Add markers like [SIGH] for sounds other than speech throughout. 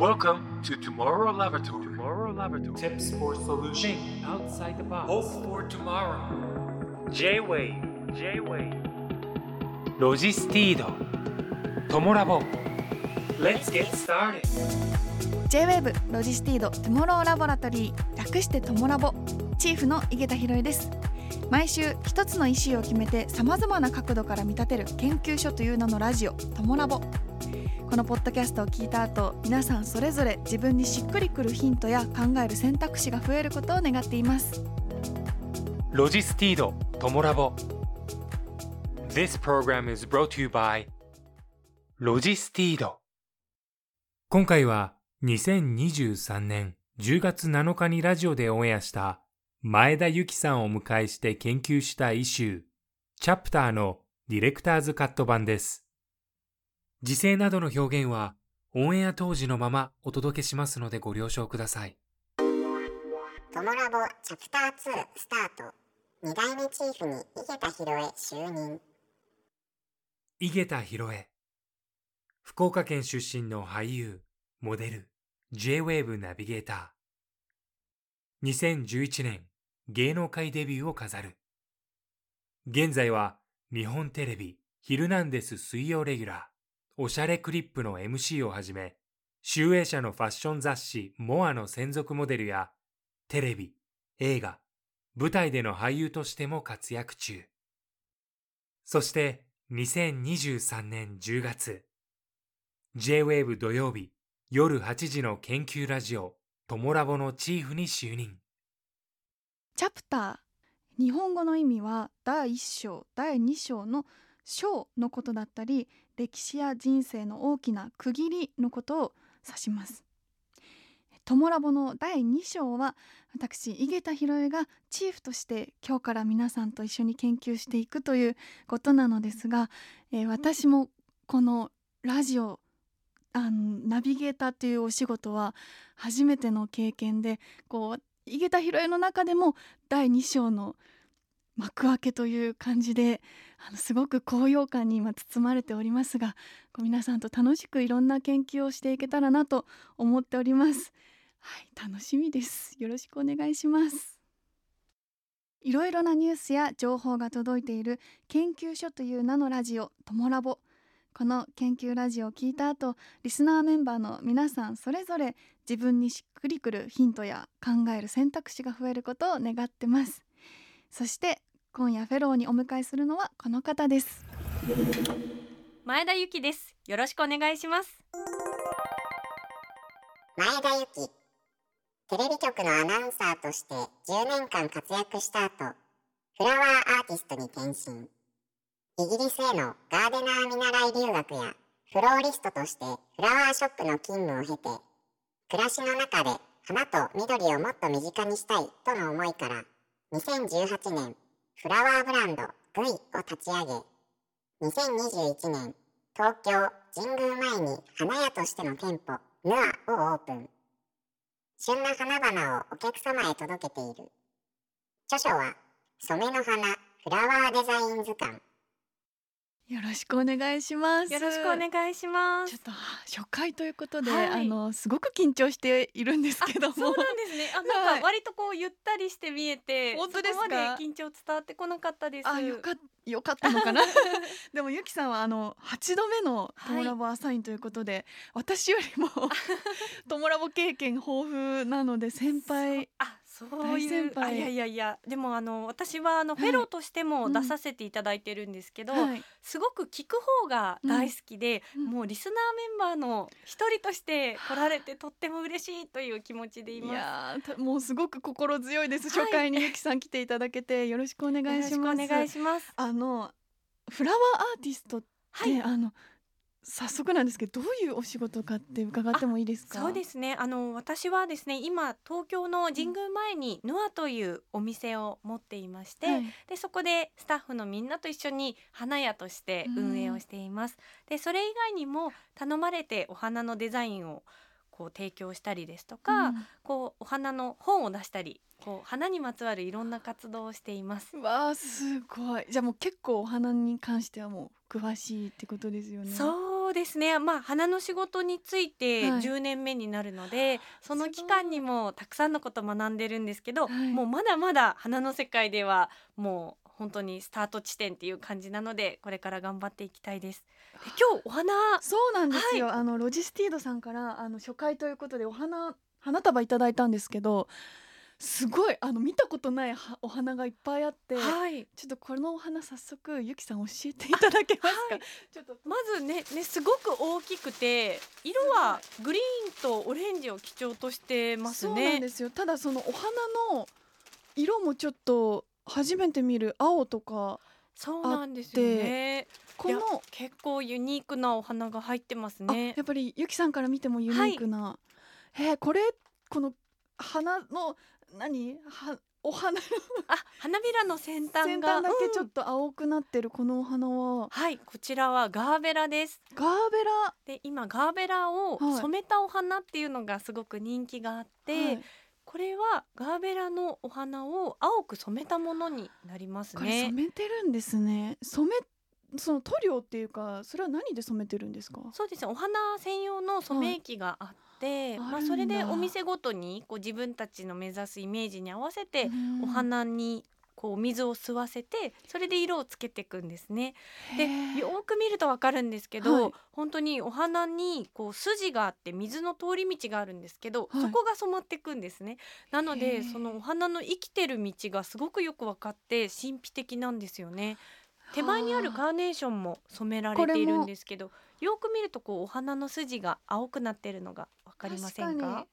Welcome to Tomorrow Laboratory. Tomorrow Laboratory. Tips for solution outside the box. Hope for tomorrow. J-WAVE. J-WAVE. ロジスティード。トモラボ。Let's get started. J-WAVE ロジスティード Tomorrow Laboratory 略してトモラボチーフの井桁弘恵です毎週一つのイシューを決めてさまざまな角度から見立てる研究所という名のラジオトモラボこのポッドキャストを聞いた後皆さんそれぞれ自分にしっくりくるヒントや考える選択肢が増えることを願っています。ロジスティードトモラボ。This program is brought to you by ロジスティード今回は2023年10月7日にラジオでオンエアした前田由紀さんをお迎えして研究したイシュー、チャプターのディレクターズカット版です。時勢などの表現はオンエア当時のままお届けしますのでご了承ください。トモラボチャプター2スタート2代目チーフに井桁弘恵就任井桁弘恵福岡県出身の俳優、モデル、J-WAVE ナビゲーター。2011年、芸能界デビューを飾る。現在は日本テレビ、ヒルナンデス水曜レギュラー、おしゃれクリップの MC をはじめ、集英社のファッション雑誌モアの専属モデルや、テレビ、映画、舞台での俳優としても活躍中。そして2023年10月、J-WAVE 土曜日夜8時の研究ラジオトモラボのチーフに就任。チャプター日本語の意味は第1章第2章の章のことだったり歴史や人生の大きな区切りのことを指します。トモラボの第2章は私井桁弘恵がチーフとして今日から皆さんと一緒に研究していくということなのですが、えー、私もこのラジオあのナビゲーターというお仕事は初めての経験でこう井桁弘恵の中でも第2章の幕開けという感じであのすごく高揚感に今包まれておりますが皆さんと楽しくいろんな研究をしていけたらなと思っております。はい楽しみです。よろしくお願いします。いろいろなニュースや情報が届いている研究所という名のラジオトモラボ。この研究ラジオを聞いた後リスナーメンバーの皆さんそれぞれ自分にしっくりくるヒントや考える選択肢が増えることを願ってます。そして今夜フェローにお迎えするのはこの方です。前田由紀です。よろしくお願いします。前田由紀。テレビ局のアナウンサーとして10年間活躍した後フラワーアーティストに転身。イギリスへのガーデナー見習い留学やフローリストとしてフラワーショップの勤務を経て暮らしの中で花と緑をもっと身近にしたいとの思いから2018年フラワーブランド V を立ち上げ2021年東京神宮前に花屋としての店舗ヌアをオープン。旬な花々をお客様へ届けている。著書は染めの花フラワーデザイン図鑑。よろしくお願いします。よろしくお願いします。ちょっと初回ということで、はい、あのすごく緊張しているんですけども。そうなんですね。あなんか割とこうゆったりして見えて、本当ですか？緊張伝わってこなかったです。あよかよかったのかな？[LAUGHS] でもゆきさんはあの八度目のトモラボアサインということで、はい、私よりも [LAUGHS] トモラボ経験豊富なので先輩あそういうあいやいやいやでもあの私はあのフェローとしても出させていただいてるんですけど、はい、すごく聞く方が大好きで、うん、もうリスナーメンバーの一人として来られてとっても嬉しいという気持ちでいます。いやもうすごく心強いです。初回にゆきさん来ていただけてよろしくお願いします。お願いします。あのフラワーアーティストって、はい、あの早速なんですけどどういうお仕事かって伺ってもいいですか？そうですねあの私はですね今東京の神宮前にノアというお店を持っていまして、はい、でそこでスタッフのみんなと一緒に花屋として運営をしています。でそれ以外にも頼まれてお花のデザインをこう提供したりですとか、うん、こうお花の本を出したりこう花にまつわるいろんな活動をしています。わあすごい。じゃあもう結構お花に関してはもう詳しいってことですよね。そうそうですね。まあ花の仕事についてはい。10年目になるので、その期間にもたくさんのこと学んでるんですけど、はい。もうまだまだ花の世界ではもう本当にスタート地点っていう感じなのでこれから頑張っていきたいです。で今日お花そうなんですよ、あのロジスティードさんからあの初回ということでお花花束いただいたんですけどすごいあの見たことないはお花がいっぱいあって、はい。ちょっとこのお花早速ゆきさん教えていただけますか、はい。ちょっとまずねねすごく大きくて色はグリーンとオレンジを基調としてますそうなんね。ですよ。ただそのお花の色もちょっと初めて見る青とかそうなんですよね。この結構ユニークなお花が入ってますあねや。っぱりゆきさんから見てもユニークな、えーこれこの花の何？はお花のあ花びらの先端が先端だけちょうんっと青くなってるこのお花は。はいこちらはガーベラです。ガーベラ？で今ガーベラをはい。染めたお花っていうのがすごく人気があって、はい。これはガーベラのお花を青く染めたものになりますこれ染ね。めてるんですね。染めその塗料っていうかそれは何で染めてるんですか？そうですね。お花専用の染め液があって、まあそれでお店ごとにこう自分たちの目指すイメージに合わせてうん。お花にこう水を吸わせてそれで色をつけていくんですね。でよーく見るとわかるんですけど、はい。本当にお花にこう筋があって水の通り道があるんですけど、はい。そこが染まっていくんですね。なのへでー。そのお花の生きてる道がすごくよく分かって神秘的なんですよね。手前にあるはカーネーションも染められているんですけどよく見るとこうお花の筋が青くなってるのがわかりませんか？確か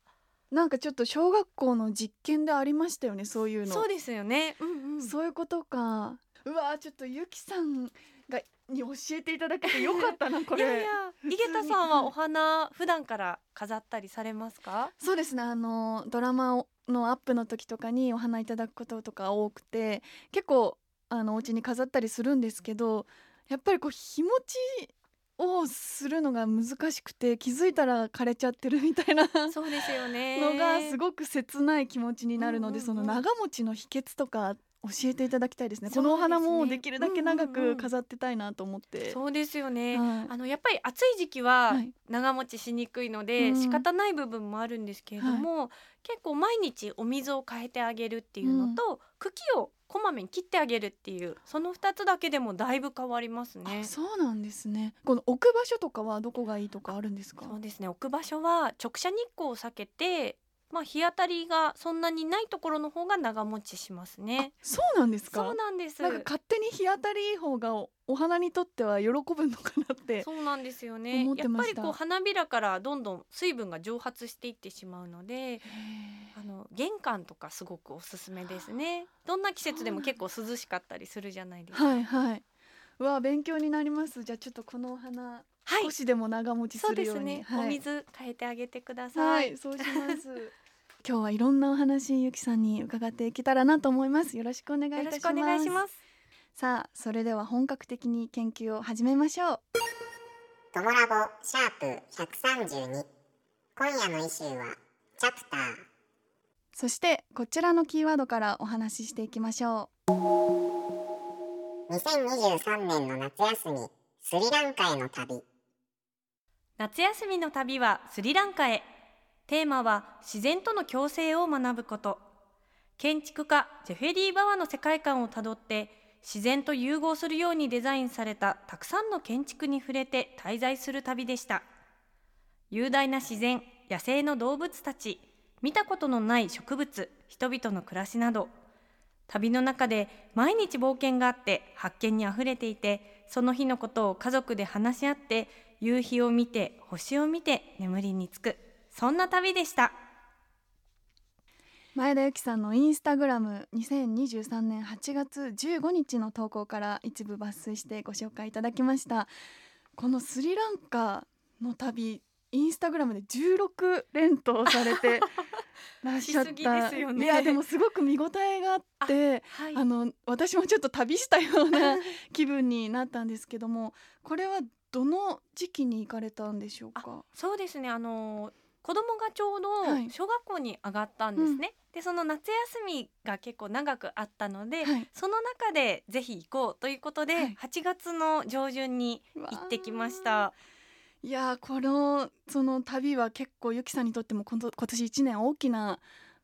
なんかちょっと小学校の実験でありましたよねそういうのそうですよね。うんうん。そういうことかうわーちょっとゆきさんがに教えていただけてよかったなこれいやいや井桁さんはお花普段から飾ったりされますか？そうですねあのドラマをのアップの時とかにお花いただくこととか多くて結構あのお家に飾ったりするんですけどやっぱりこう日持ちをするのが難しくて気づいたら枯れちゃってるみたいなそうですよね。のがすごく切ない気持ちになるので、うんうんうんその長持ちの秘訣とか教えていただきたいですね。このお花もできるだけ長く飾ってたいなと思って、そうですよね。はい。あのやっぱり暑い時期ははい。長持ちしにくいので、うん。仕方ない部分もあるんですけれども、結構毎日お水を変えてあげるっていうのと、茎をこまめに切ってあげるっていうその2つだけでもだいぶ変わりますね。あ。そうなんですね。この置く場所とかはどこがいいとかあるんですか？そうですね。置く場所は直射日光を避けて、まあ、日当たりがそんなにないところの方が長持ちしますね。そうなんですか？そうなんです。なんか勝手に日当たりいい方がおお花にとっては喜ぶのかなってそうなんですよね。やっぱりこう花びらからどんどん水分が蒸発していってしまうのであの玄関とかすごくおすすめですね。どんな季節でも結構涼しかったりするじゃないですか。はいはい。うわ勉強になります。じゃあちょっとこのお花はい。少しでも長持ちそうするように、ですね、はい。お水変えてあげてくださ、はいいそうします。[LAUGHS] 今日はいろんなお話ゆきさんに伺っていけたらなと思います。よろしくお願いいたします。よろしくお願いします。さあそれでは本格的に研究を始めましょう。トモラボシャープ132今夜のイシューはチャプター。そしてこちらのキーワードからお話ししていきましょ2023年の夏休みスリランカへの旅夏休みの旅はスリランカへ。テーマは自然との共生を学ぶこと。建築家ジェフェリー・バワの世界観をたどって自然と融合するようにデザインされたたくさんの建築に触れて滞在する旅でした。雄大な自然野生の動物たち見たことのない植物人々の暮らしなど旅の中で毎日冒険があって発見にあふれていてその日のことを家族で話し合って夕日を見て星を見て眠りにつく。そんな旅でした。う前田ゆきさんのインスタグラム2023年8月15日の投稿から一部抜粋してご紹介いただきました。このスリランカの旅インスタグラムで16連投されて [LAUGHS] らっしゃった。ですよね。いやでもすごく見応えがあってはい。あの私もちょっと旅したような気分になったんですけどもこれはどの時期に行かれたんでしょうか？そうですね。あの子供がちょうどはい。小学校に上がったんですね、でその夏休みが結構長くあったので、はい。その中でぜひ行こうということで、はい。8月の上旬に行ってきました。いやーこのその旅は結構ゆきさんにとっても今今年一年大きな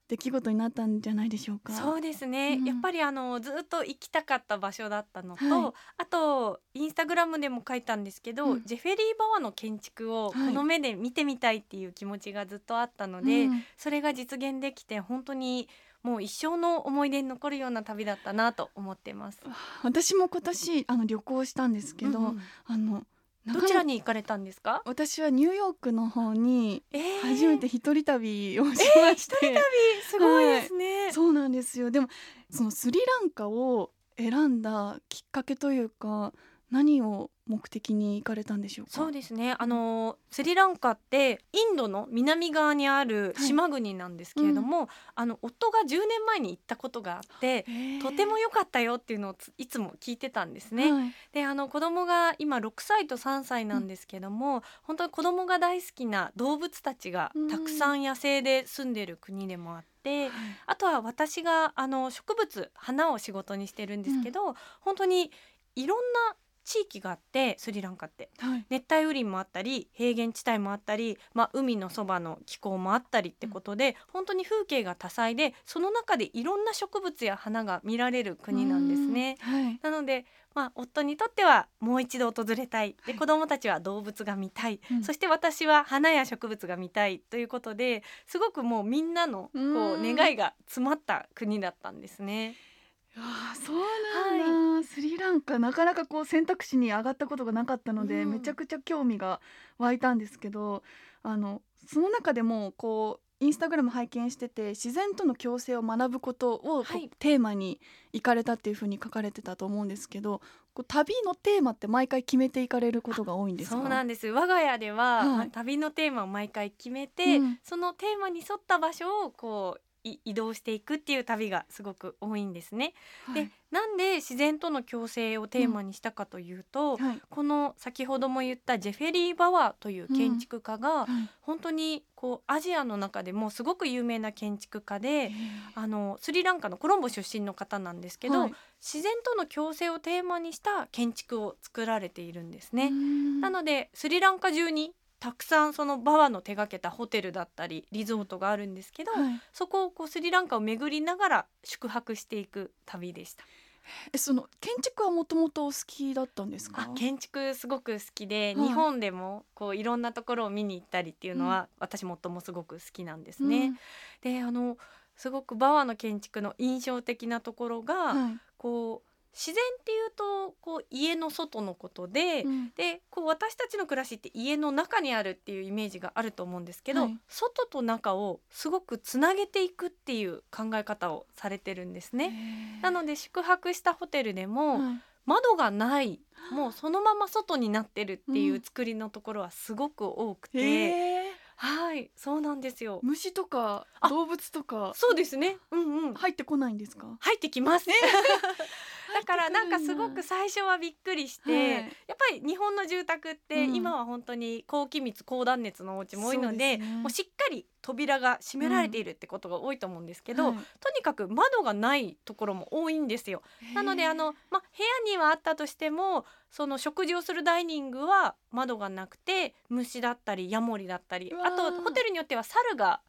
出来事になったんじゃないでしょうか。そうですね、うん。やっぱりあのずっと行きたかった場所だったのと、はい。あとインスタグラムでも書いたんですけど、うん。ジェフェリー・バワの建築をこはいの目で見てみたいっていう気持ちがずっとあったので、うん。それが実現できて本当にもう一生の思い出に残るような旅だったなと思ってます。私も今年あの旅行したんですけど、うんうん。あのどちらに行かれたんですか？私はニューヨークの方にえー。初めて一人旅をしまして、すごいですね。そうなんですよ。でもそのスリランカを選んだきっかけというか何を目的に行かれたんでしょうか？そうですね。あのスリランカってインドの南側にある島国なんですけれども、あの夫が10年前に行ったことがあってとても良かったよっていうのをついつも聞いてたんですね。はい。であの子供が今6歳と3歳なんですけども、本当に子供が大好きな動物たちがたくさん野生で住んでる国でもあって、あとは私があの植物花を仕事にしてるんですけど、本当にいろんな地域があってスリランカって。はい。熱帯雨林もあったり平原地帯もあったり、まあ、海のそばの気候もあったりってことで、本当に風景が多彩でその中でいろんな植物や花が見られる国なんですね。うん。はい。なので、まあ、夫にとってはもう一度訪れたい。で子どもたちは動物が見たい、うん。そして私は花や植物が見たいということですごくもうみんなのこううん。願いが詰まった国だったんですね。あーそうなんだ、スリランカなかなかこう選択肢に上がったことがなかったので、うん。めちゃくちゃ興味が湧いたんですけどあのその中でもこうインスタグラム拝見してて自然との共生を学ぶことをはい。テーマに行かれたっていうふうに書かれてたと思うんですけどこう旅のテーマって毎回決めていかれることが多いんですか？そうなんです。我が家では、はい。まあ旅のテーマを毎回決めて、うん。そのテーマに沿った場所をこうい移動していくっていう旅がすごく多いんですね。はい。でなんで自然との共生をテーマにしたかというと、はい。この先ほども言ったジェフェリー・バワーという建築家が、はい。本当にこうアジアの中でもすごく有名な建築家で、あのスリランカのコロンボ出身の方なんですけど、はい。自然との共生をテーマにした建築を作られているんですね。うん。なのでスリランカ中にたくさんそのバワの手がけたホテルだったりリゾートがあるんですけど、はい。そこをこうスリランカを巡りながら宿泊していく旅でした。えその建築はもともとお好きだったんですか？あ建築すごく好きで、はい。日本でもこういろんなところを見に行ったりっていうのは、私もともすごく好きなんですね。であのすごくバワの建築の印象的なところが、うんはい。こう自然っていうとこう家の外のことで、うんでこう私たちの暮らしって家の中にあるっていうイメージがあると思うんですけど、はい外と中をすごくつなげていくっていう考え方をされてるんですね。なので宿泊したホテルでも、はい窓がないもうそのまま外になってるっていううん作りのところはすごく多くて、へーはいそうなんですよ。虫とかあ動物とかそうですね。うんうん。入ってこないんですか？入ってきます。[LAUGHS] だからなんかすごく最初はびっくりして、はい。やっぱり日本の住宅ってうん。今は本当に高気密高断熱のお家も多いのでそうもうしっかり扉が閉められているってことが多いと思うんですけど、はいとにかく窓がないところも多いんですよ。なのであの、ま、部屋にはあったとしてもその食事をするダイニングは窓がなくて虫だったりヤモリだったりあとホテルによっては猿が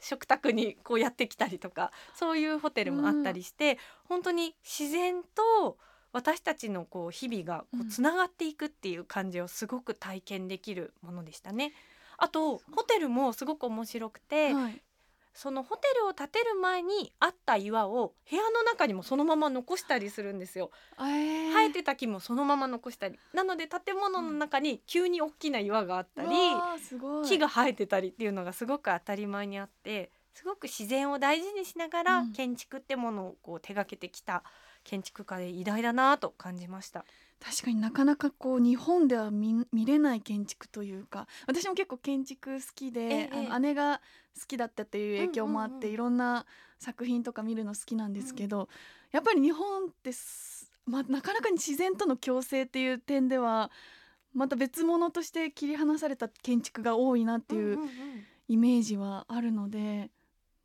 食卓にこうやってきたりとかそういうホテルもあったりして、本当に自然と私たちのこう日々がこうつながっていくっていう感じをすごく体験できるものでしたね。あとホテルもすごく面白くて、はいそのホテルを建てる前にあった岩を部屋の中にもそのまま残したりするんですよ。えー生えてた木もそのまま残したりなので建物の中に急に大きな岩があったり、うわーすごい木が生えてたりっていうのがすごく当たり前にあってすごく自然を大事にしながらうん建築ってものをこう手がけてきた建築家で偉大だなと感じました。確かになかなかこう日本では見見れない建築というか私も結構建築好きで、ええあの姉が好きだったっていう影響もあって、うんうんうんいろんな作品とか見るの好きなんですけど、やっぱり日本ってす、ま、なかなかに自然との共生っていう点ではまた別物として切り離された建築が多いなっていううんうんうん。イメージはあるので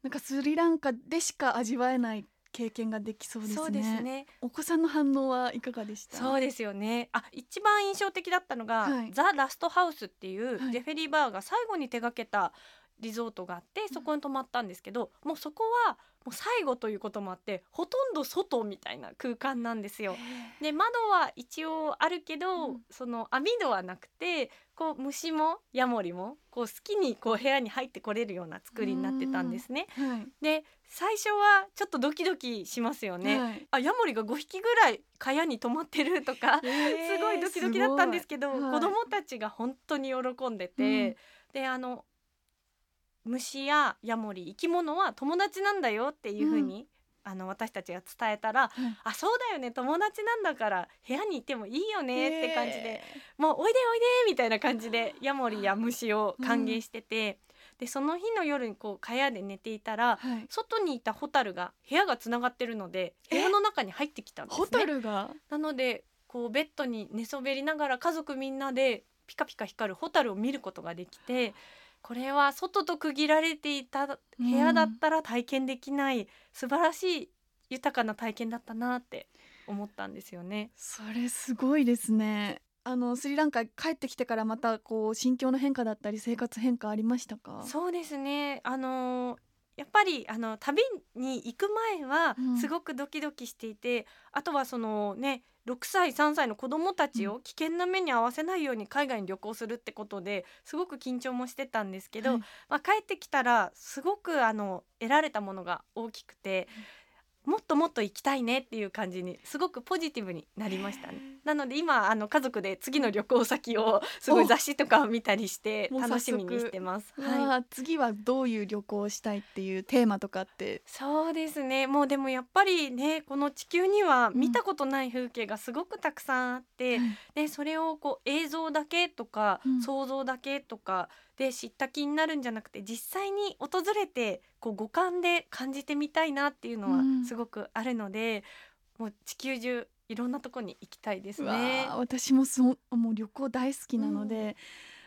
なんかスリランカでしか味わえない経験ができそうですね。そうですね。お子さんの反応はいかがでした？そうですよね。あ一番印象的だったのが、はい。ザ・ラストハウスっていうはい。ジェフェリー・バーが最後に手掛けたリゾートがあってそこに泊まったんですけど、もうそこはもう最後ということもあってほとんど外みたいな空間なんですよ。で窓は一応あるけど、うん。その網戸はなくてこう虫もヤモリもこう好きにこう部屋に入ってこれるような作りになってたんですね。はい。で最初はちょっとドキドキしますよね。はい。あヤモリが5匹ぐらい蚊帳に止まってるとか、すごいドキドキだったんですけど、はい。子供たちが本当に喜んでて、であの虫やヤモリ生き物は友達なんだよっていう風に、あの私たちが伝えたら、はいあそうだよね友達なんだから部屋にいてもいいよねって感じで、へもうおいでおいでみたいな感じでヤモリや虫を歓迎してて、でその日の夜にこう蚊帳で寝ていたらーはい。外にいたホタルが部屋がつながってるので部屋の中に入ってきたんですね。ホタルが？なのでこうベッドに寝そべりながら家族みんなでピカピカ光るホタルを見ることができてこれは外と区切られていた部屋だったら体験できない素晴らしい豊かな体験だったなって思ったんですよね。それすごいですね。あのスリランカ帰ってきてからまたこう心境の変化だったり生活変化ありましたか？そうですね。あのーやっぱりあの旅に行く前はうん。すごくドキドキしていて、あとはそのね6歳3歳の子供たちを危険な目に遭わせないように海外に旅行するってことですごく緊張もしてたんですけど、はい。まあ、帰ってきたらすごくあの得られたものが大きくて、もっともっと行きたいねっていう感じにすごくポジティブになりましたね。なので今あの家族で次の旅行先をすごい雑誌とかを見たりして楽しみにしてます。はい。次はどういう旅行をしたいっていうテーマとかって？そうですね。もうでもやっぱりねこの地球には見たことない風景がすごくたくさんあって、でそれをこう映像だけとか、うん。想像だけとかで知った気になるんじゃなくて実際に訪れてこう五感で感じてみたいなっていうのはうんすごくあるので、もう地球中いろんなとこに行きたいですねあ。私もそうもう旅行大好きなので、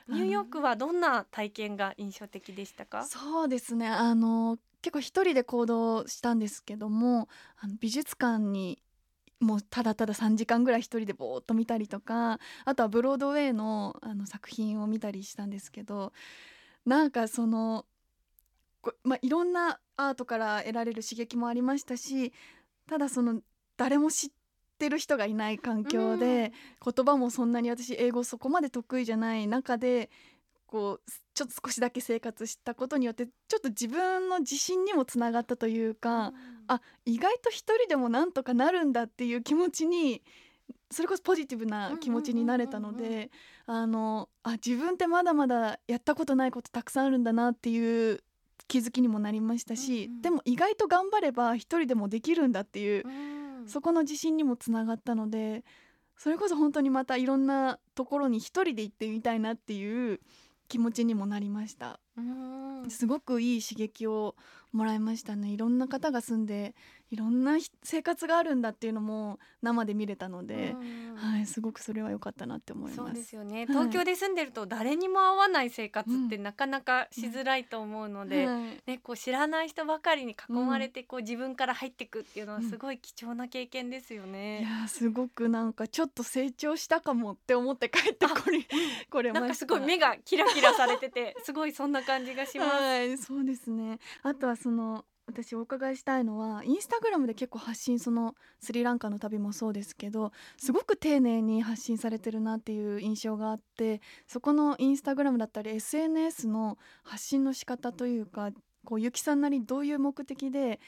ニューヨークはどんな体験が印象的でしたか？そうですねあの結構一人で行動したんですけどもあの美術館にもうただただ3時間ぐらい一人でぼーっと見たりとかあとはブロードウェイのあの作品を見たりしたんですけどなんかそのこまあ、いろんなアートから得られる刺激もありましたしただその誰も知ってる人がいない環境で、言葉もそんなに私英語そこまで得意じゃない中でこうちょっと少しだけ生活したことによってちょっと自分の自信にもつながったというか、あ意外と一人でもなんとかなるんだっていう気持ちにそれこそポジティブな気持ちになれたのうんうんうんうんであのあ自分ってまだまだやったことないことたくさんあるんだなっていう気づきにもなりましたし、うんうん。でも意外と頑張れば一人でもできるんだっていううん。そこの自信にもつながったのでそれこそ本当にまたいろんなところに一人で行ってみたいなっていう気持ちにもなりました。すごくいい刺激をもらいましたね。いろんな方が住んでいろんなひ生活があるんだっていうのも生で見れたので、うんはい、すごくそれは良かったなって思います。そうですよね、い。東京で住んでると誰にも会わない生活ってうん。なかなかしづらいと思うので、はい。ね、こう知らない人ばかりに囲まれてこう自分から入ってくっていうのはすごい貴重な経験ですよいね。やーすごくなんかちょっと成長したかもって思って帰ってこれこれました。なんかすごい目がキラキラされててすごいそんな感じがします。はい、そうですね。あとはその私お伺いしたいのはインスタグラムで結構発信そのスリランカの旅もそうですけどすごく丁寧に発信されてるなっていう印象があってそこのインスタグラムだったり SNS の発信の仕方というかこうゆきさんなりどういう目的で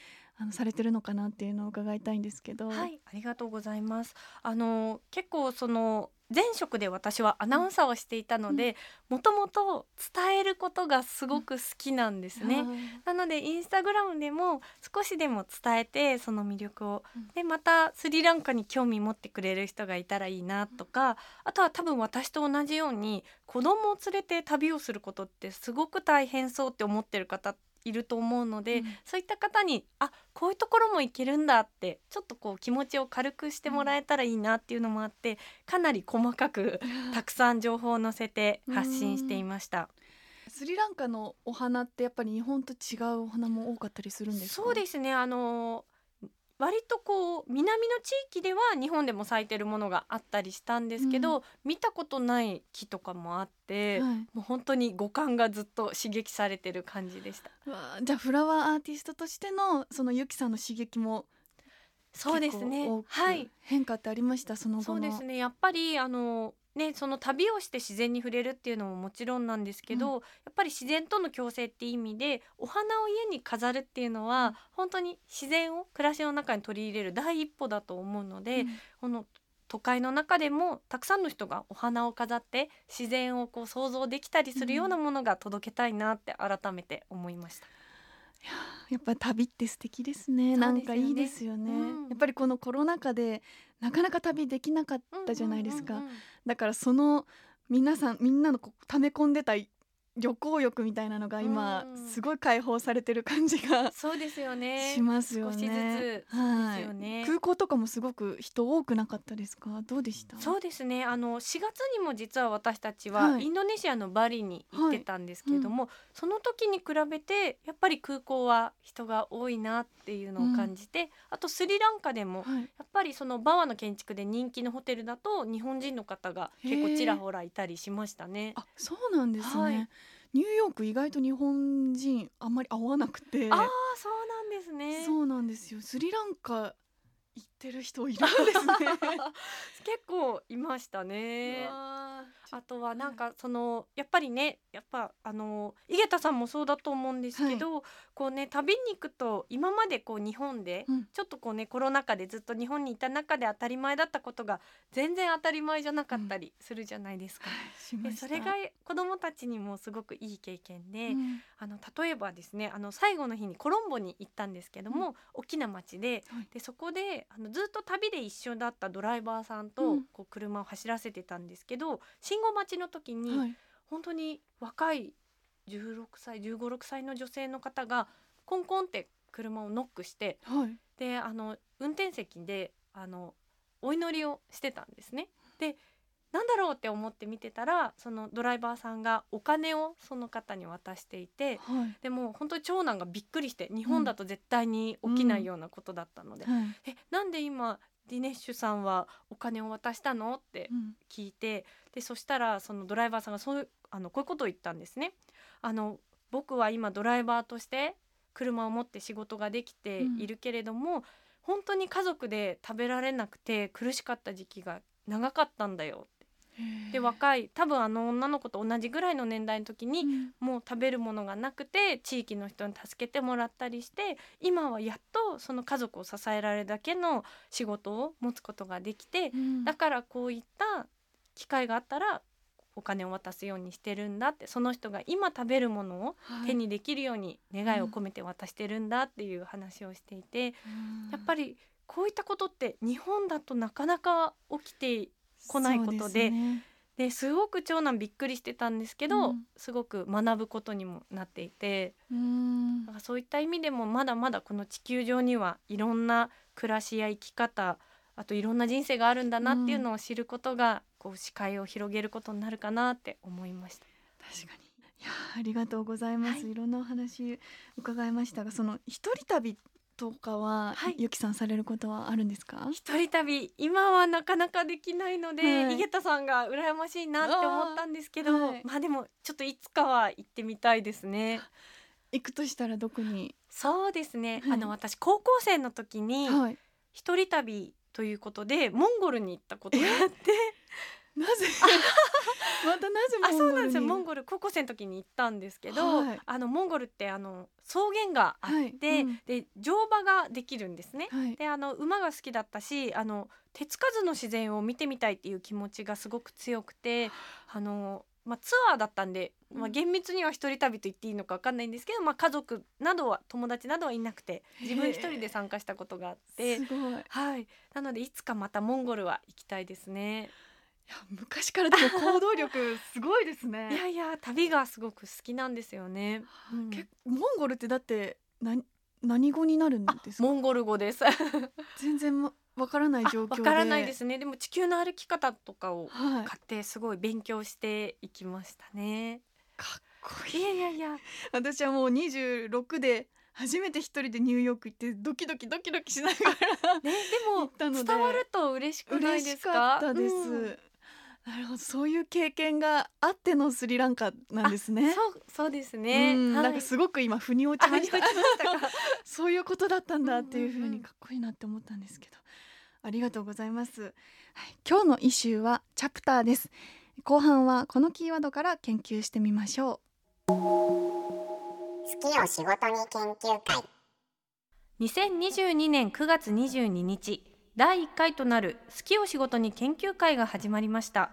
あのされてるのかなっていうのを伺いたいんですけど。はい、ありがとうございます。あの結構その前職で私はアナウンサーをしていたので、もともと伝えることがすごく好きなんですね。なのでインスタグラムでも少しでも伝えてその魅力を、うんでまたスリランカに興味持ってくれる人がいたらいいなとかあとは多分私と同じように子供を連れて旅をすることってすごく大変そうって思ってる方いると思うので、うん。そういった方にあこういうところも行けるんだってちょっとこう気持ちを軽くしてもらえたらいいなっていうのもあってかなり細かくたくさん情報を載せて発信していました。スリランカのお花ってやっぱり日本と違うお花も多かったりするんですか？そうですね。あの割とこう南の地域では日本でも咲いてるものがあったりしたんですけど、う見たことない木とかもあって、はい。もう本当に五感がずっと刺激されてる感じでした。じゃあフラワーアーティストとしてのそのゆきさんの刺激もそうですね。はい。変化ってありました？その後の。そうですね。やっぱりあのねその旅をして自然に触れるっていうのももちろんなんですけど、うやっぱり自然との共生っていう意味でお花を家に飾るっていうのは、本当に自然を暮らしの中に取り入れる第一歩だと思うので、うん。この都会の中でもたくさんの人がお花を飾って自然をこう想像できたりするようなものが届けたいなって改めて思いました。やっぱ旅って素敵ですね。ね。なんかいいですよね、うん。やっぱりこのコロナ禍でなかなか旅できなかったじゃないですか、だからその皆さんみんなのこう溜め込んでた旅行欲みたいなのが今うん。すごい解放されてる感じがそうですよね。しますよね。つ。そうですよね。空港とかもすごく人多くなかったですか？どうでした？そうですね。あの4月にも実は私たちははい。インドネシアのバリに行ってたんですけれども、その時に比べてやっぱり空港は人が多いなっていうのを感じて、あとスリランカでもはい。やっぱりそのバワの建築で人気のホテルだと日本人の方が結構ちらほらいたりしましたね。あそうなんですね、はいニューヨーク意外と日本人あんまり合わなくてああそうなんですね。そうなんですよスリランカ行ってる人いるんですね。[LAUGHS] 結構いましたね。あとはなんかそのやっぱりねやっぱあの井桁さんもそうだと思うんですけど、こうね旅に行くと今までこう日本でうん。ちょっとこうねコロナ禍でずっと日本にいた中で当たり前だったことが全然当たり前じゃなかったりするじゃないですか。しました。でそれが子どもたちにもすごくいい経験で、うん。あの例えばですねあの最後の日にコロンボに行ったんですけども、大きな町ではい。でそこであのずっと旅で一緒だったドライバーさんと、うん。こう車を走らせてたんですけど信号待ちの時に、はい。本当に若い16歳1 5 6歳の女性の方がコンコンって車をノックしてはい。であの運転席であのお祈りをしてたんですね。でなんだろうって思って見てたらそのドライバーさんがお金をその方に渡していてはい。でも本当に長男がびっくりして日本だと絶対に起きないようなことだったので、はい。えなんで今ディネッシュさんはお金を渡したの？ってうん聞いてでそしたらそのドライバーさんがそうあのこういうことを言ったんですね。あの僕は今ドライバーとして車を持って仕事ができているけれども、本当に家族で食べられなくて苦しかった時期が長かったんだよで若い多分あの女の子と同じぐらいの年代の時に、うん。もう食べるものがなくて地域の人に助けてもらったりして今はやっとその家族を支えられるだけの仕事を持つことができて、うん。だからこういった機会があったらお金を渡すようにしてるんだってその人が今食べるものをはい。手にできるように願いを込めて渡してるんだっていう話をしていて、やっぱりこういったことって日本だとなかなか起きて来ないことで。ですごく長男びっくりしてたんですけど、うん。すごく学ぶことにもなっていて。うん。だからそういった意味でもまだまだこの地球上にはいろんな暮らしや生き方あといろんな人生があるんだなっていうのを知ることが、こう視界を広げることになるかなって思いました。確かに。いやーありがとうございます、はい。い、ろんなお話伺いましたがその一人旅とかは、はい。ゆきさんされることはあるんですか？一人旅。今はなかなかできないので、はい。井桁さんが羨ましいなって思ったんですけど、はい。まあでもちょっといつかは行ってみたいですね。行くとしたらどこに、そうですね、はい。あの私高校生の時にはい。一人旅ということでモンゴルに行ったことがあってなぜ？またなぜあそうモンゴルに？なんですよ。モンゴル高校生の時に行ったんですけど、はい。あのモンゴルってあの草原があって、はい。うん。で乗馬ができるんですね。はい。であの馬が好きだったしあの手つかずの自然を見てみたいっていう気持ちがすごく強くてあ。の、まあ、ツアーだったんで、まあ、うん厳密には一人旅と言っていいのか分かんないんですけど、まあ、家族などは友達などはいなくて自分一人で参加したことがあって。す。ごい。いやはい、なのでいつかまたモンゴルは行きたいですね。昔からでも行動力すごいですね [LAUGHS] いやいや旅がすごく好きなんですよね。うんけモンゴルってだってな何語になるんあですか？モンゴル語です。[LAUGHS] 全然まわからない状況でわからないですね。でも地球の歩き方とかをはい買ってすごい勉強していきましたね。かっこいいいやいやいや。私はもう26で初めて一人でニューヨーク行ってドキドキドキドキしながらね、でも行ったので伝わると嬉しくない嬉しですか？かったです、うんなるほど。そういう経験があってのスリランカなんですね。そうそうですね、うんはい。なんかすごく今腑に落ちました。あ腑に落ちましたか。[LAUGHS] そういうことだったんだっていうふうにかっこいいなって思ったんですけど。ありがとうございます、はい、今日のイシューはチャプターです。後半はこのキーワードから研究してみましょ好きを仕事に研究会。2022年9月22日第1回となる「好きを仕事に研究会」が始まりました。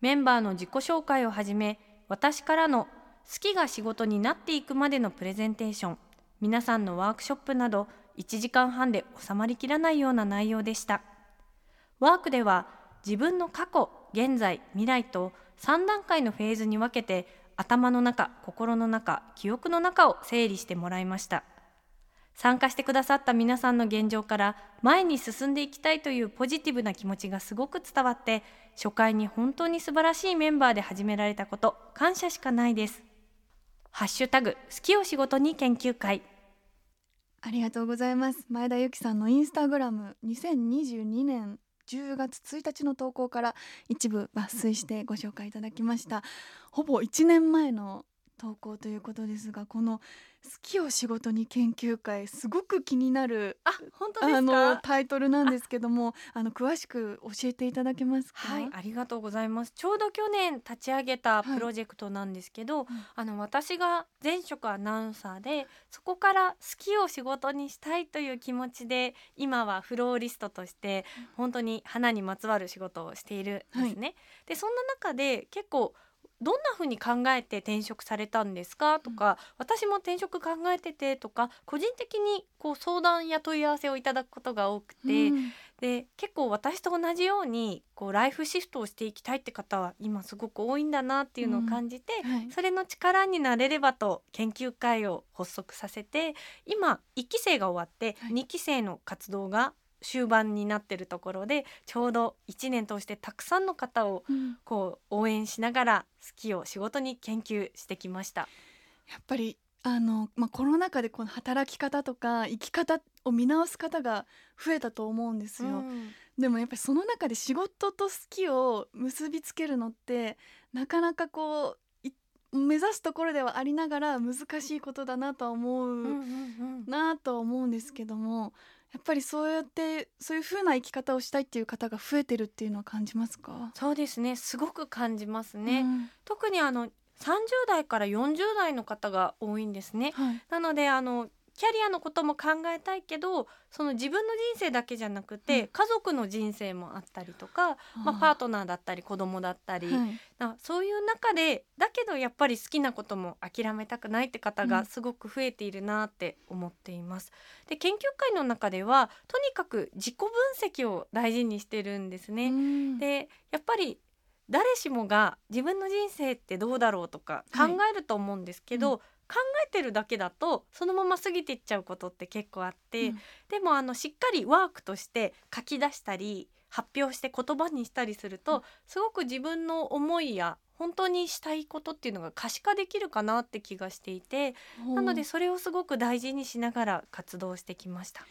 メンバーの自己紹介をはじめ私からの好きが仕事になっていくまでのプレゼンテーション皆さんのワークショップなど1時間半で収まりきらないような内容でした。ワークでは自分の過去現在未来と3段階のフェーズに分けて頭の中心の中記憶の中を整理してもらいました。参加してくださった皆さんの現状から前に進んでいきたいというポジティブな気持ちがすごく伝わって初回に本当に素晴らしいメンバーで始められたこと感謝しかないです。ハッシュタグ好きを仕事に研究会。ありがとうございます。前田由紀さんのインスタグラム2022年10月1日の投稿から一部抜粋してご紹介いただきました。ほぼ1年前の投稿ということですがこのきを仕事に研究会すごく気になるあ本当ですあのかタイトルなんですけどもあの詳しく教えていただけますか？はい、ありがとうございます。ちょうど去年立ち上げたプロジェクトなんですけど、あの私が前職アナウンサーで、そこから好きを仕事にしたいという気持ちで、今はフローリストとして本当に花にまつわる仕事をしているんですね。で、そんな中で結構どんな風に考えて転職されたんですか？とか、私も転職考えててとか個人的にこう相談や問い合わせをいただくことが多くて、うん。で結構私と同じようにこうライフシフトをしていきたいって方は今すごく多いんだなっていうのを感じて、はい。それの力になれればと研究会を発足させて今1期生が終わってはい。2期生の活動が終盤になってるところでちょうど1年通してたくさんの方をうんこう応援しながら好きを仕事に研究してきました。やっぱりあの、まあ、コロナ禍でこの働き方とか生き方を見直す方が増えたと思うんですよ。うんでもやっぱりその中で仕事と好きを結びつけるのってなかなかこうい目指すところではありながら難しいことだなとは思ううんうんうんなとは思うんですけどもやっぱりそうやってそういう風な生き方をしたいっていう方が増えてるっていうのは感じますか？そうですねすごく感じますね。うん特にあの30代から40代の方が多いんですね。はいなのであのキャリアのことも考えたいけどその自分の人生だけじゃなくて、うん。家族の人生もあったりとか、まあ、パートナーだったり子供だったり、はい。なそういう中でだけどやっぱり好きなことも諦めたくないって方うん。がすごく増えているなって思っています。で研究会の中ではとにかく自己分析を大事にしてるんですね。うん。でやっぱり誰しもが自分の人生ってどうだろうとか考はい。えると思うんですけど、うん考えてるだけだとそのまま過ぎていっちゃうことって結構あって、うん。でもあのしっかりワークとして書き出したり発表して言葉にしたりすると、うん。すごく自分の思いや本当にしたいことっていうのが可視化できるかなって気がしていて、なのでそれをすごく大事にしながら活動してきました。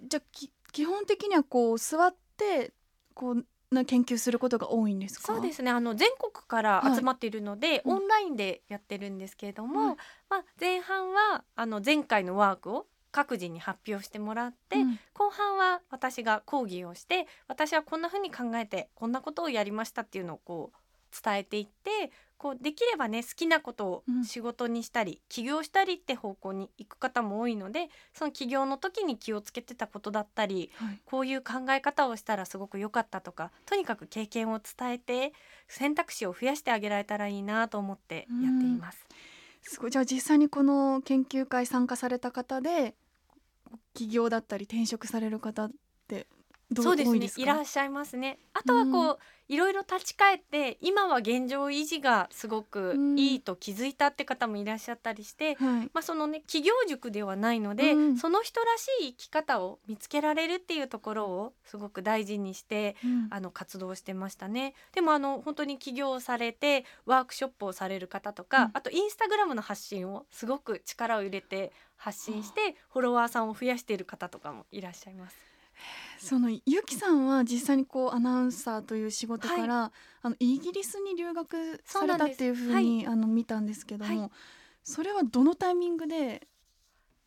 じゃあき基本的にはこう座ってこうな研究することが多いんですか？そうですね。あの全国から集まっているので、うん。オンラインでやってるんですけれども、はいまあ、前半はあの前回のワークを各自に発表してもらって、うん。後半は私が講義をして私はこんな風に考えてこんなことをやりましたっていうのをこう伝えていってこうできればね好きなことをうん。仕事にしたり、起業したりって方向に行く方も多いのでその起業の時に気をつけてたことだったりはい。こういう考え方をしたらすごく良かったとかとにかく経験を伝えて選択肢を増やしてあげられたらいいなと思ってやっています。すごい。じゃあ実際にこの研究会参加された方で起業だったり転職される方ってどそうですね。多いらっしゃいますね。あとはこう、いろいろ立ち返って今は現状維持がすごくいいと気づいたって方もいらっしゃったりして、はい。まあそのね企業塾ではないので、うんその人らしい生き方を見つけられるっていうところをすごく大事にしてうん。あの活動してましたね。でもあの本当に起業されてワークショップをされる方とか、うん。あとインスタグラムの発信をすごく力を入れて発信してフォロワーさんを増やしている方とかもいらっしゃいます。そのゆきさんは実際にこうアナウンサーという仕事から、あのイギリスに留学されたっていうふうにあの見たんですけども、はい。それはどのタイミングで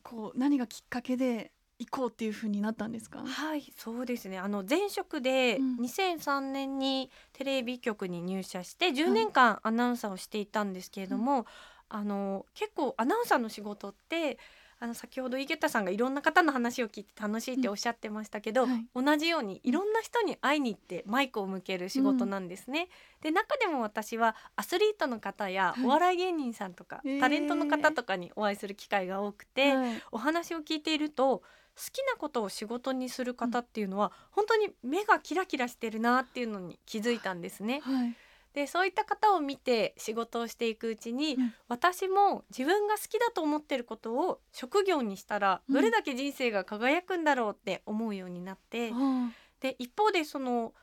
こう何がきっかけで行こうっていうふうになったんですか？はいそうですね。あの前職でうん。2003年にテレビ局に入社して10年間アナウンサーをしていたんですけれども、あの結構アナウンサーの仕事ってあの先ほど井桁さんがいろんな方の話を聞いて楽しいっておっしゃってましたけど、うんはい。同じようにいろんな人に会いに行ってマイクを向ける仕事なんですね。で中でも私はアスリートの方やはい。お笑い芸人さんとか、へー。タレントの方とかにお会いする機会が多くて、はい。お話を聞いていると好きなことを仕事にする方っていうのは、本当に目がキラキラしてるなっていうのに気づいたんですね。はいでそういった方を見て仕事をしていくうちに、うん。私も自分が好きだと思ってることを職業にしたらうん。どれだけ人生が輝くんだろうって思うようになって、あで一方でその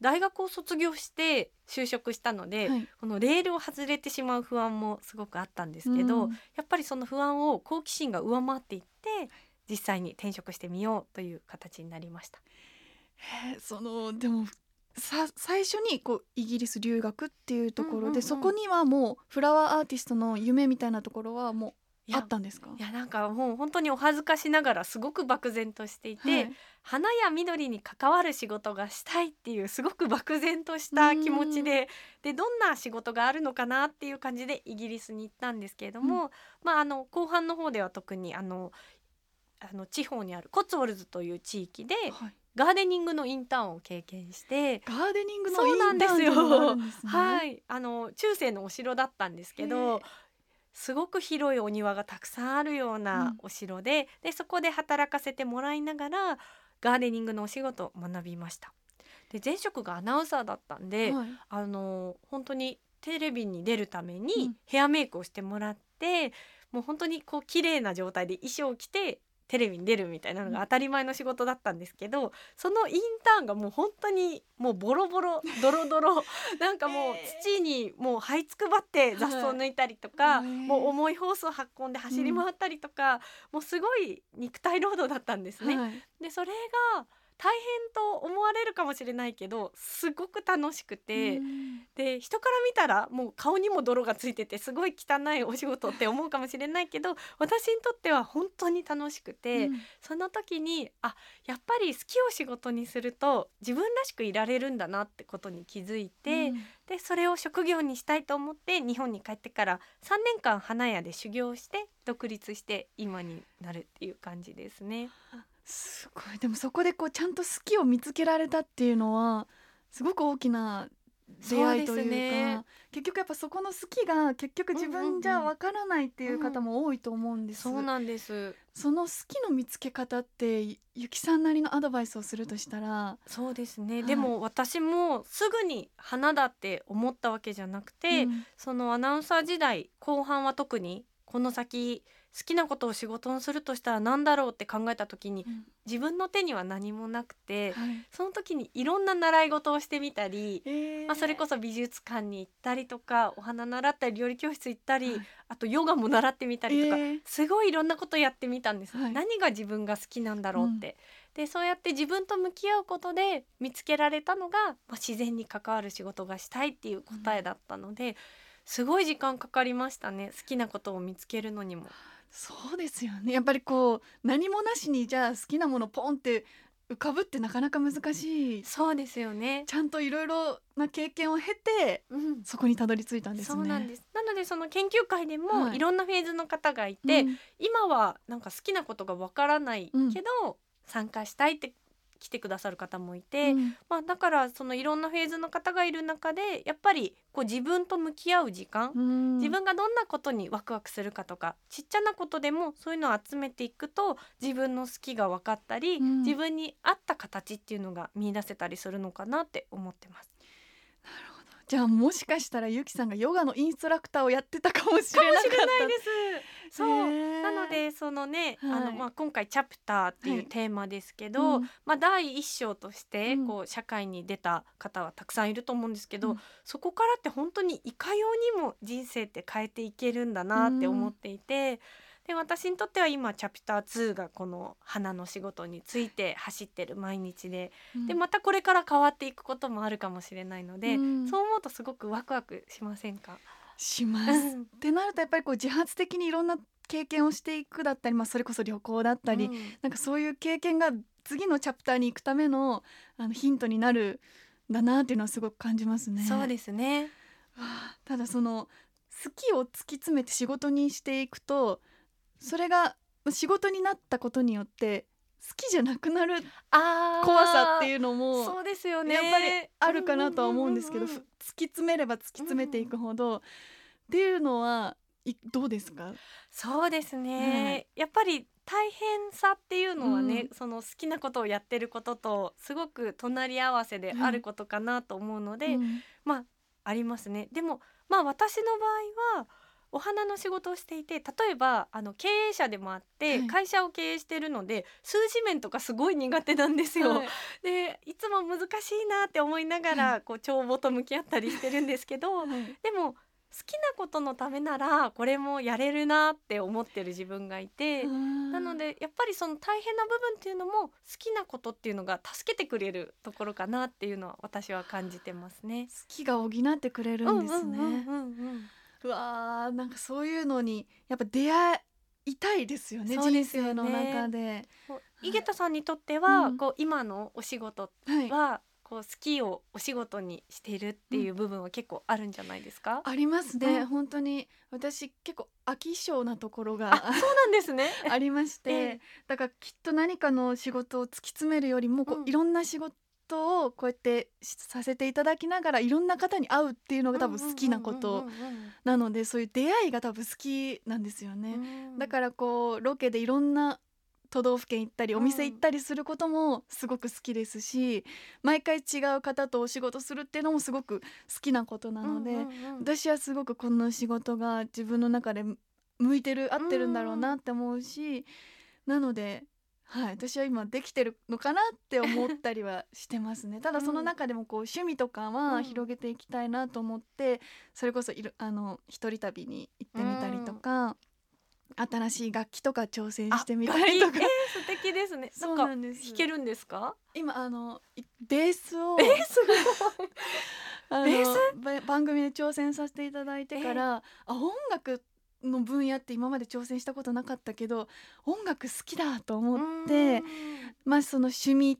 大学を卒業して就職したので、ーはい。このレールを外れてしまう不安もすごくあったんですけど、うん。やっぱりその不安を好奇心が上回っていって実際に転職してみようという形になりました。そのでもさ最初にこうイギリス留学っていうところで、うんうんうん。そこにはもうフラワーアーティストの夢みたいなところはもいうやあったんですか？いやなんかもう本当にお恥ずかしながらすごく漠然としていて、はい。花や緑に関わる仕事がしたいっていうすごく漠然とした気持ちででどんな仕事があるのかなっていう感じでイギリスに行ったんですけれども、まああの後半の方では特にあのあの地方にあるコッツウォルズという地域ではいガーデニングのインターンを経験して、ガーデニングのそうなんですよインターンっていうのがあるんですね。はい。あの中世のお城だったんですけへどえすごく広いお庭がたくさんあるようなお城で,、でそこで働かせてもらいながらガーデニングのお仕事を学びました。で前職がアナウンサーだったんで、はい。あの本当にテレビに出るためにうん。ヘアメイクをしてもらって、もう本当にこう綺麗な状態で衣装を着てテレビに出るみたいなのが当たり前の仕事だったんですけど、そのインターンがもう本当にもうボロボロ [LAUGHS] ドロドロなんかもうえ。土にもう這いつくばって雑草抜いたりとか、はいもう重いホースを運んで走り回ったりとか、もうすごい肉体労働だったんですね。はい。でそれが大変と思われるかもしれないけどすごく楽しくて、うんで人から見たらもう顔にも泥がついててすごい汚いお仕事って思うかもしれないけど私にとっては本当に楽しくて、うん。その時にあやっぱり好きを仕事にすると自分らしくいられるんだなってことに気づいて、うん。でそれを職業にしたいと思って日本に帰ってから3年間花屋で修行して独立して今になるっていう感じですね。すごい。でもそこでこうちゃんと好きを見つけられたっていうのはすごく大きな出会いというかね。結局やっぱそこの好きが結局自分じゃわからないっていう方も多いと思うんです、そうなんです。その好きの見つけ方ってゆきさんなりのアドバイスをするとしたら、そうですね、はい。でも私もすぐに花だって思ったわけじゃなくて、うん。そのアナウンサー時代後半は特にこの先好きなことを仕事にするとしたら何だろうって考えた時にうん。自分の手には何もなくてはい。その時にいろんな習い事をしてみたり、えー。まあ、それこそ美術館に行ったりとかお花習ったり料理教室行ったり、はい。あとヨガも習ってみたりとか、えー。すごいいろんなことやってみたんです、はい。何が自分が好きなんだろうって、でそうやって自分と向き合うことで見つけられたのが、まあ、自然に関わる仕事がしたいっていう答えだったので、すごい時間かかりましたね好きなことを見つけるのにも。そうですよね。やっぱりこう何もなしにじゃあ好きなものポンって浮かぶってなかなか難しい。そうですよね、ちゃんといろいろな経験を経てうん。そこにたどり着いたんですね。そうなんです。なのでその研究会ではい。もいろんなフェーズの方がいて、うん。今はなんか好きなことがわからないけど、参加したいって来てくださる方もいて、うん。まあ、だからそのいろんなフェーズの方がいる中でやっぱりこう自分と向き合う時間、うん。自分がどんなことにワクワクするかとかちっちゃなことでもそういうのを集めていくと自分の好きが分かったり、うん。自分に合った形っていうのが見出せたりするのかなって思ってます。じゃあもしかしたらゆきさんがヨガのインストラクターをやってたかもしれないです。そう、なのでそのね、あはい。のまあ今回チャプターっていはいうテーマですけど、うんまあ第一章としてうん。こう社会に出た方はたくさんいると思うんですけど、うん。そこからって本当にいかようにも人生って変えていけるんだなって思っていて。で私にとっては今チャプター2がこの花の仕事について走ってる毎日で、うんでまたこれから変わっていくこともあるかもしれないので、うんそう思うとすごくワクワクしませんか、します。うんってなるとやっぱりこう自発的にいろんな経験をしていくだったり、まあ、それこそ旅行だったり、うんなんかそういう経験が次のチャプターに行くためのあのヒントになるんだなっていうのはすごく感じますね。そうですね。ただその好きを突き詰めて仕事にしていくとそれが仕事になったことによって好きじゃなくなる怖さっていうのもそうですよね。やっぱりあるかなとは思うんですけど、突き詰めれば突き詰めていくほど、っていうのはいどうですか？そうですね、はい。やっぱり大変さっていうのはね、うん。その好きなことをやってることとすごく隣り合わせであることかなと思うので、うん。まあありますね。でもまあ私の場合はお花の仕事をしていて例えばあの経営者でもあって、はい会社を経営してるので数字面とかすごい苦手なんですよ。はいでいつも難しいなって思いながら、こう帳簿と向き合ったりしてるんですけど、はいでも好きなことのためならこれもやれるなって思ってる自分がいて、なのでやっぱりその大変な部分っていうのも好きなことっていうのが助けてくれるところかなっていうのは私は感じてますね。好きが補ってくれるんですね。うんうんうんうんうわーなんかそういうのにやっぱ出会いたいですよねそうですよね。人生の中で。井桁さんにとっては、うん。こう今のお仕事はい、はこう好きをお仕事にしているっていう部分は結構あるんじゃないですか、ありますね、うん。本当に私結構飽き性なところあがそうなんですね。[LAUGHS] ありまして、ええ。だからきっと何かの仕事を突き詰めるよりもこう、うん。いろんな仕事をこうやってしさせていただきながらいろんな方に会うっていうのが多分好きなことなのでそういう出会いが多分好きなんですよね。だからこうロケでいろんな都道府県行ったりうん。お店行ったりすることもすごく好きですし、毎回違う方とお仕事するっていうのもすごく好きなことなので、私はすごくこの仕事が自分の中で向いてる合ってるんだろうなって思うし、なので、はい、私は今できてるのかなって思ったりはしてますね。[LAUGHS] ただその中でもこう趣味とかうはん広げていきたいなと思って、それこそいるあの一人旅に行ってみたりとか、新しい楽器とか挑戦してみたりとかえー素敵ですね。[LAUGHS] そうなんんです弾けるんですか？今あのいベースをえー、すごい。[LAUGHS] あのベーば番組で挑戦させていただいてから、あ音楽の分野って今まで挑戦したことなかったけど音楽好きだと思ってまあその趣味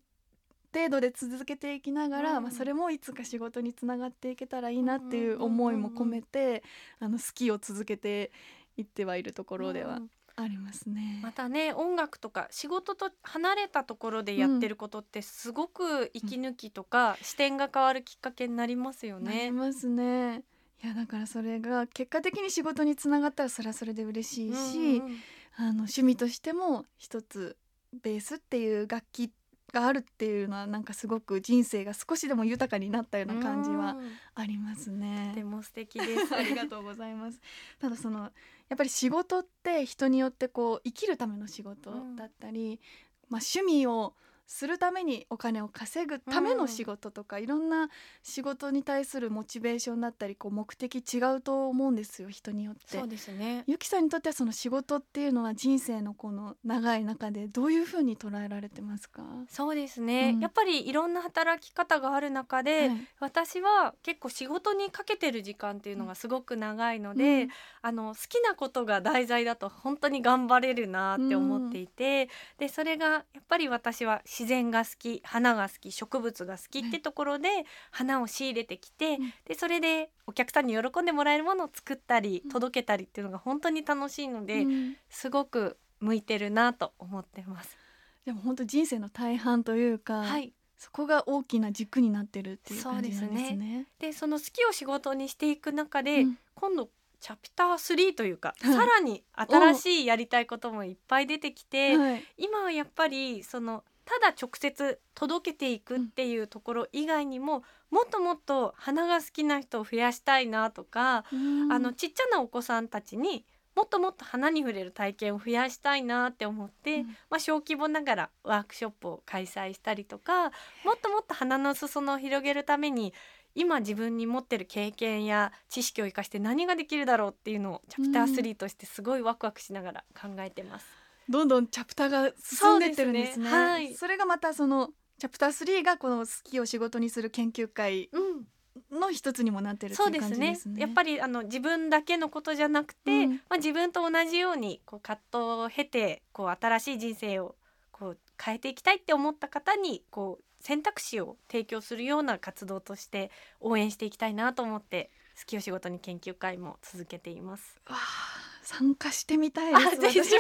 程度で続けていきながら、うんまあ、それもいつか仕事につながっていけたらいいなっていう思いも込めて、あの好きを続けていってはいるところではうんありますね。またね音楽とか仕事と離れたところでやってることってすごく息抜きとか視点が変わるきっかけになりますよなりね。ますね。いやだからそれが結果的に仕事につながったらそれはそれで嬉しいし、うんうんあの趣味としても一つベースっていう楽器があるっていうのはなんかすごく人生が少しでも豊かになったような感じはうんありますとてね。も素敵です。ありがとうございます。[LAUGHS] ただそのやっぱり仕事って人によってこう生きるための仕事だったり、まあ趣味をするためにお金を稼ぐための仕事とか、いろんな仕事に対するモチベーションだったりこう目的違うと思うんですよ人によって。そう。ですね。ゆきさんにとってはその仕事っていうのは人生のこの長い中でどういうふうに捉えられてますか、そうですね、うん。やっぱりいろんな働き方がある中で、はい。私は結構仕事にかけてる時間っていうのがすごく長いので、うん。あの好きなことが題材だと本当に頑張れるなって思っていて、でそれがやっぱり私は自然が好き花が好き植物が好きってところで花を仕入れてきて、うん。でそれでお客さんに喜んでもらえるものを作ったりうん。届けたりっていうのが本当に楽しいので、うん。すごく向いてるなと思ってます。でも本当人生の大半というか、はい。そこが大きな軸になってるっていう感じなんですね。でその好きを仕事にしていく中で、うん。今度チャプター3というか、はい。さらに新しいやりたいこともいっぱい出てきて、はい、今はやっぱりそのただ直接届けていくっていうところ以外にも、もっともっと花が好きな人を増やしたいなとか、あのちっちゃなお子さんたちにもっともっと花に触れる体験を増やしたいなって思って、うん。まあ、小規模ながらワークショップを開催したりとかもっともっと花の裾野を広げるために今自分に持ってる経験や知識を生かして何ができるだろうっていうのをチャプター3としてすごいワクワクしながら考えてます。どんどんチャプターが進んでってるんですね。そねはいそれがまたそのチャプター3がこの好きを仕事にする研究会うんの一つにもなってるってそいうですねじですね。やっぱりあの自分だけのことじゃなくて、うんまあ、自分と同じようにこう葛藤を経てこう新しい人生をこう変えていきたいって思った方にこう選択肢を提供するような活動として応援していきたいなと思って好きを仕事に研究会も続けています。わあ参加してみたいあです。ぜひぜ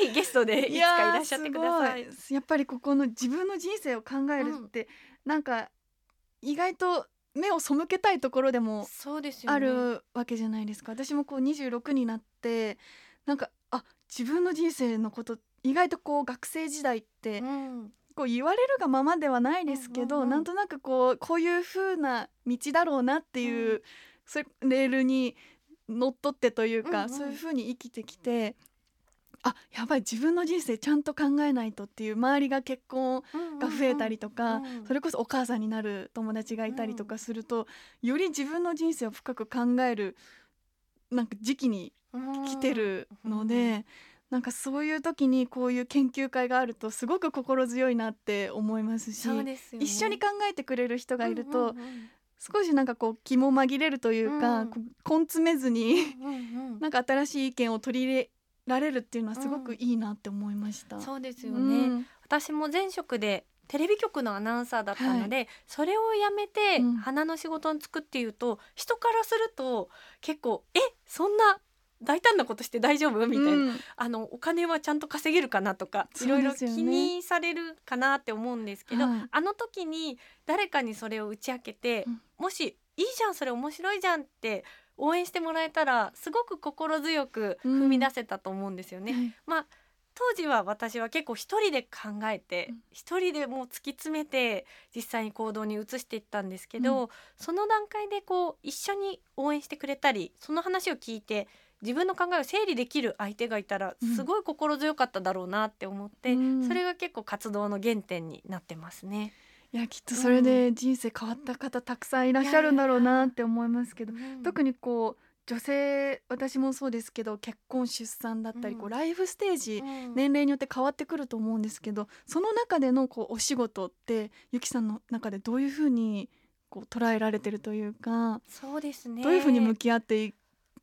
ひゲストでいつかいらっしゃってください。やっぱりここの自分の人生を考えるって、なんか意外と目を背けたいところでも。あるわけじゃないですか。私もこう26になってなんかあ自分の人生のこと意外とこう学生時代ってうん、こう言われるがままではないですけど、うんうんうんなんとなくこうこういう風な道だろうなっていう、うんそれレールにのっとってというか、うんうん。そういう風に生きてきてあやばい自分の人生ちゃんと考えないとっていう周りが結婚が増えたりとか、うんうんうんそれこそお母さんになる友達がいたりとかすると、より自分の人生を深く考えるなんか時期に来てるので、なんかそういう時にこういう研究会があるとすごく心強いなって思いますしね。一緒に考えてくれる人がいると、うんうんうん少しなんかこう気も紛れるというか、うん。こう根詰めずにうんうん [LAUGHS] なんか新しい意見を取り入れられるっていうのはすごくいいなって思いました。そうですようね、ん。私も前職でテレビ局のアナウンサーだったので、それをやめてうん。花の仕事に就くっていうと、人からすると結構「えそんな大胆なことして大丈夫?」みたいな、うん。あのお金はちゃんと稼げるかなとかいろいろ気にされるかなって思うんですけど、はい。あの時に誰かにそれを打ち明けて、うん。もし「いいじゃんそれ面白いじゃん」って応援してもらえたらすごく心強く踏み出せたと思うんですよね。はい。まあ当時は私は結構一人で考えてうん。一人でもう突き詰めて実際に行動に移していったんですけど、その段階でこう一緒に応援してくれたりその話を聞いて自分の考えを整理できる相手がいたらうん。すごい心強かっただろうなって思って、うん。それが結構活動の原点になってますね。いやきっとそれで人生変わった方たくさんいらっしゃるんだろうなって思いますけど、特ににこう女性私もそうですけど結婚出産だったり、うん。こうライフステージ、年齢によって変わってくると思うんですけどその中でのこうお仕事ってゆきさんの中でどういうふうにこう捉えられてるというか、そうですね。どういうふうに向き合ってい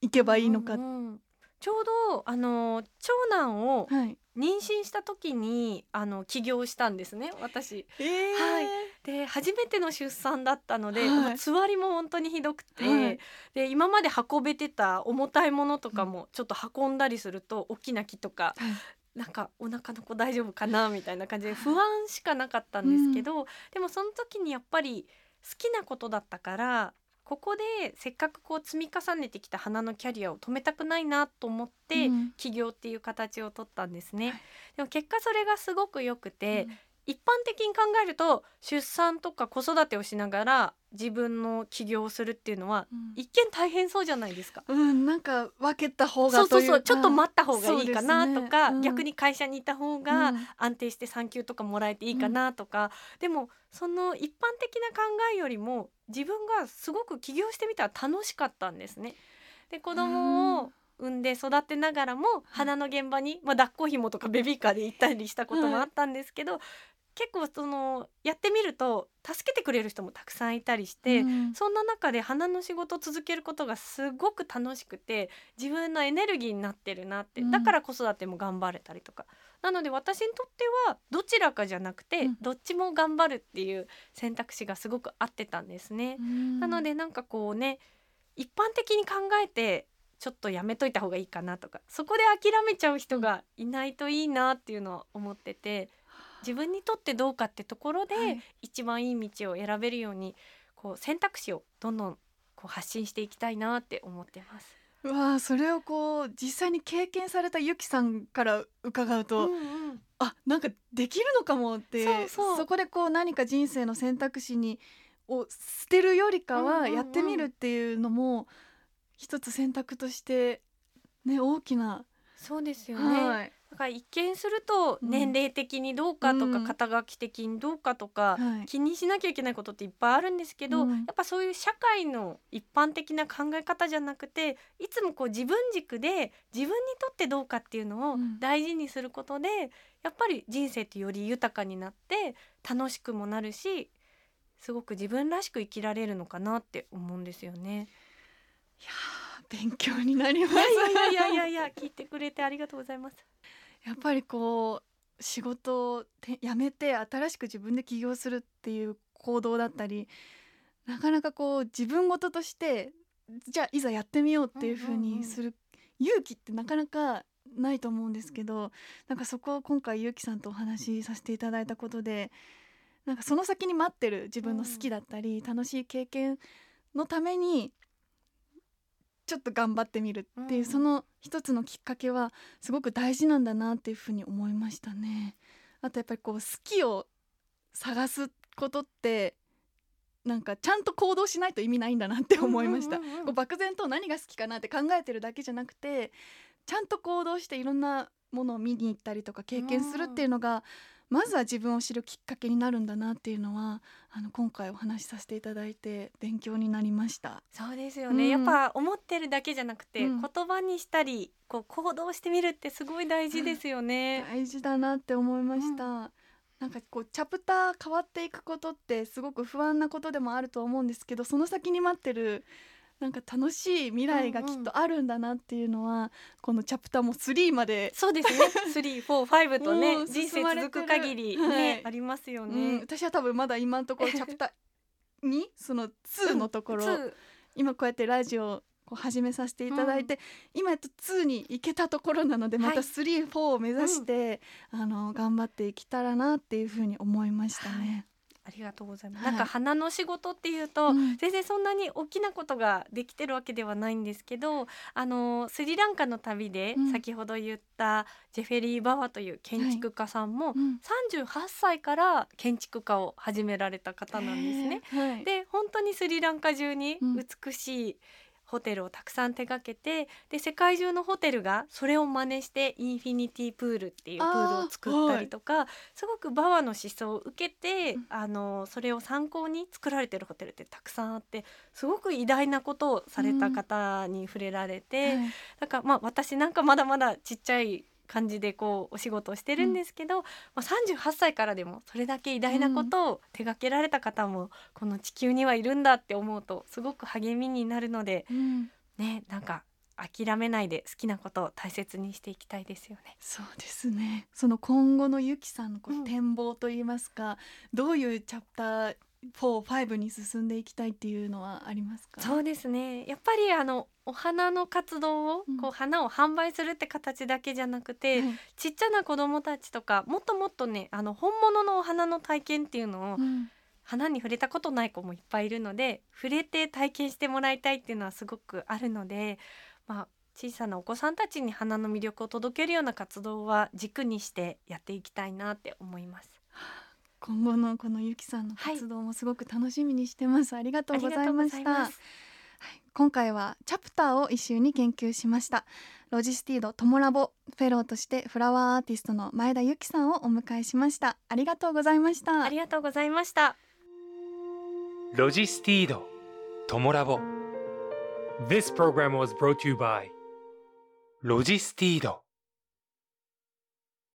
いけばいいのか、うんうんちょうどあの長男をはい、妊娠した時にあの起業したんですね私。えー。はい。で初めての出産だったので、はい。つわりも本当にひどくて、はい。で今まで運べてた重たいものとかもちょっと運んだりすると、大きな木とかはい。なんかお腹の子大丈夫かなみたいな感じで不安しかなかったんですけど、でもその時にやっぱり好きなことだったからここでせっかくこう積み重ねてきた花のキャリアを止めたくないなと思って、うん。起業っていう形を取ったんですね。はい。でも結果それがすごく良くて、うん一般的に考えると出産とか子育てをしながら自分の起業をするっていうのはうん。一見大変そうじゃないですか。うん、なんか分けた方がそうそうそうちょっと待った方がいいかなとか、うん。逆に会社にいた方がうん。安定して産休とかもらえていいかなとか、でもその一般的な考えよりも自分がすごく起業してみたら楽しかったんですね。で子供を産んで育てながらも花の現場に、まあ、抱っこ紐とかベビーカーで行ったりしたこともあったんですけど、結構そのやってみると助けてくれる人もたくさんいたりして、うん。そんな中で花の仕事を続けることがすごく楽しくて自分のエネルギーになってるなって、うん。だから子育ても頑張れたりとか。なので私にとってはどちらかじゃなくて、うん。どっちも頑張るっていう選択肢がすごく合ってたんですね。うん。なのでなんかこうね一般的に考えてちょっとやめといた方がいいかなとかそこで諦めちゃう人がいないといいなっていうのは思ってて自分にとってどうかってところで、はい。一番いい道を選べるようにこう選択肢をどんどんこう発信していきたいなって思ってます。うわあそれをこう実際に経験されたゆきさんから伺うと、うんうん。あなんかできるのかもってそこでこう何か人生の選択肢にを捨てるよりかはやってみるっていうのも一つ選択としてね大きな、そうですよね、はいだから一見するとうん。年齢的にどうかとか、うん。肩書き的にどうかとか、はい。気にしなきゃいけないことっていっぱいあるんですけど、うん。やっぱそういう社会の一般的な考え方じゃなくていつもこう自分軸で自分にとってどうかっていうのをうん。大事にすることで、やっぱり人生ってより豊かになって楽しくもなるしすごく自分らしく生きられるのかなって思うんですよね。いやー勉強になります。いやいやいやいや聞いてくれてありがとうございます。やっぱりこう仕事をて辞めて新しく自分で起業するっていう行動だったりなかなかこう自分事としてじゃあいざやってみようっていう風うにする勇気ってなかなかないと思うんですけどなんかそこを今回ゆうきさんとお話しさせていただいたことでなんかその先に待ってる自分の好きだったり、楽しい経験のためにちょっと頑張ってみるっていう、うんその一つのきっかけはすごく大事なんだなっていうふうに思いましたね。あとやっぱりこう好きを探すことってなんかちゃんと行動しないと意味ないんだなって思いました。うんうんうんうんこう漠然と何が好きかなって考えてるだけじゃなくてちゃんと行動していろんなものを見に行ったりとか経験するっていうのが、まずは自分を知るきっかけになるんだなっていうのはあの今回お話しさせていただいて勉強になりました。そうですよね、うんやっぱ思ってるだけじゃなくて、うん言葉にしたりこう行動してみるってすごい大事ですよね。大事だなって思いました。なんかこうチャプター変わっていくことってすごく不安なことでもあると思うんですけどその先に待ってるなんか楽しい未来がきっとあるんだなっていうのは、このチャプターも3まで、そうですね。[LAUGHS] three、four、five とねうん人生続く限りね、はい。ありますようんね。私は多分まだ今のところチャプター2その2のところ、[LAUGHS] 今こうやってラジオをこう始めさせていただいて、今やっと2に行けたところなのでまたはい3、4を目指して、あの頑張っていけたらなっていうふうに思いましたね。ありがとうございます。はい。なんか花の仕事っていうと、うん。全然そんなに大きなことができてるわけではないんですけどあのスリランカの旅でうん。先ほど言ったジェフェリー・バワという建築家さんもうん。38歳から建築家を始められた方なんですね。はい、で本当にスリランカ中にうん。美しいホテルをたくさん手掛けて、で世界中のホテルがそれを真似してインフィニティプールっていうプールを作ったりとか、すごくバワの思想を受けて、うん。あのそれを参考に作られてるホテルってたくさんあってすごく偉大なことをされた方に触れられて、はい。だからまあ私なんかまだまだちっちゃい感じでこうお仕事をしてるんですけど、まあ、38歳からでもそれだけ偉大なことを手掛けられた方もこの地球にはいるんだって思うとすごく励みになるのでうん。ねなんか諦めないで好きなことを大切にしていきたいですよね。そうですね。その今後のゆきさんのこうん。う展望といいますか、どういうチャプター45に進んでいきたいっていうのはありますかそうですねやっぱりあのお花の活動を、うんこう花を販売するって形だけじゃなくて、はいちっちゃな子どもたちとかもっともっとねあの本物のお花の体験っていうのをうん花に触れたことない子もいっぱいいるので触れて体験してもらいたいっていうのはすごくあるので、まあ、小さなお子さんたちに花の魅力を届けるような活動は軸にしてやっていきたいなって思います。今後のこのゆきさんの活動もすごく楽しみにしてます、ありがとうございました。はい、今回はチャプターをイシューに研究しました。ロジスティードトモラボフェローとしてフラワーアーティストの前田ゆきさんをお迎えしました。ありがとうございました。ありがとうございました。ロジスティード、トモラボ。This program was brought to you by ロジスティード。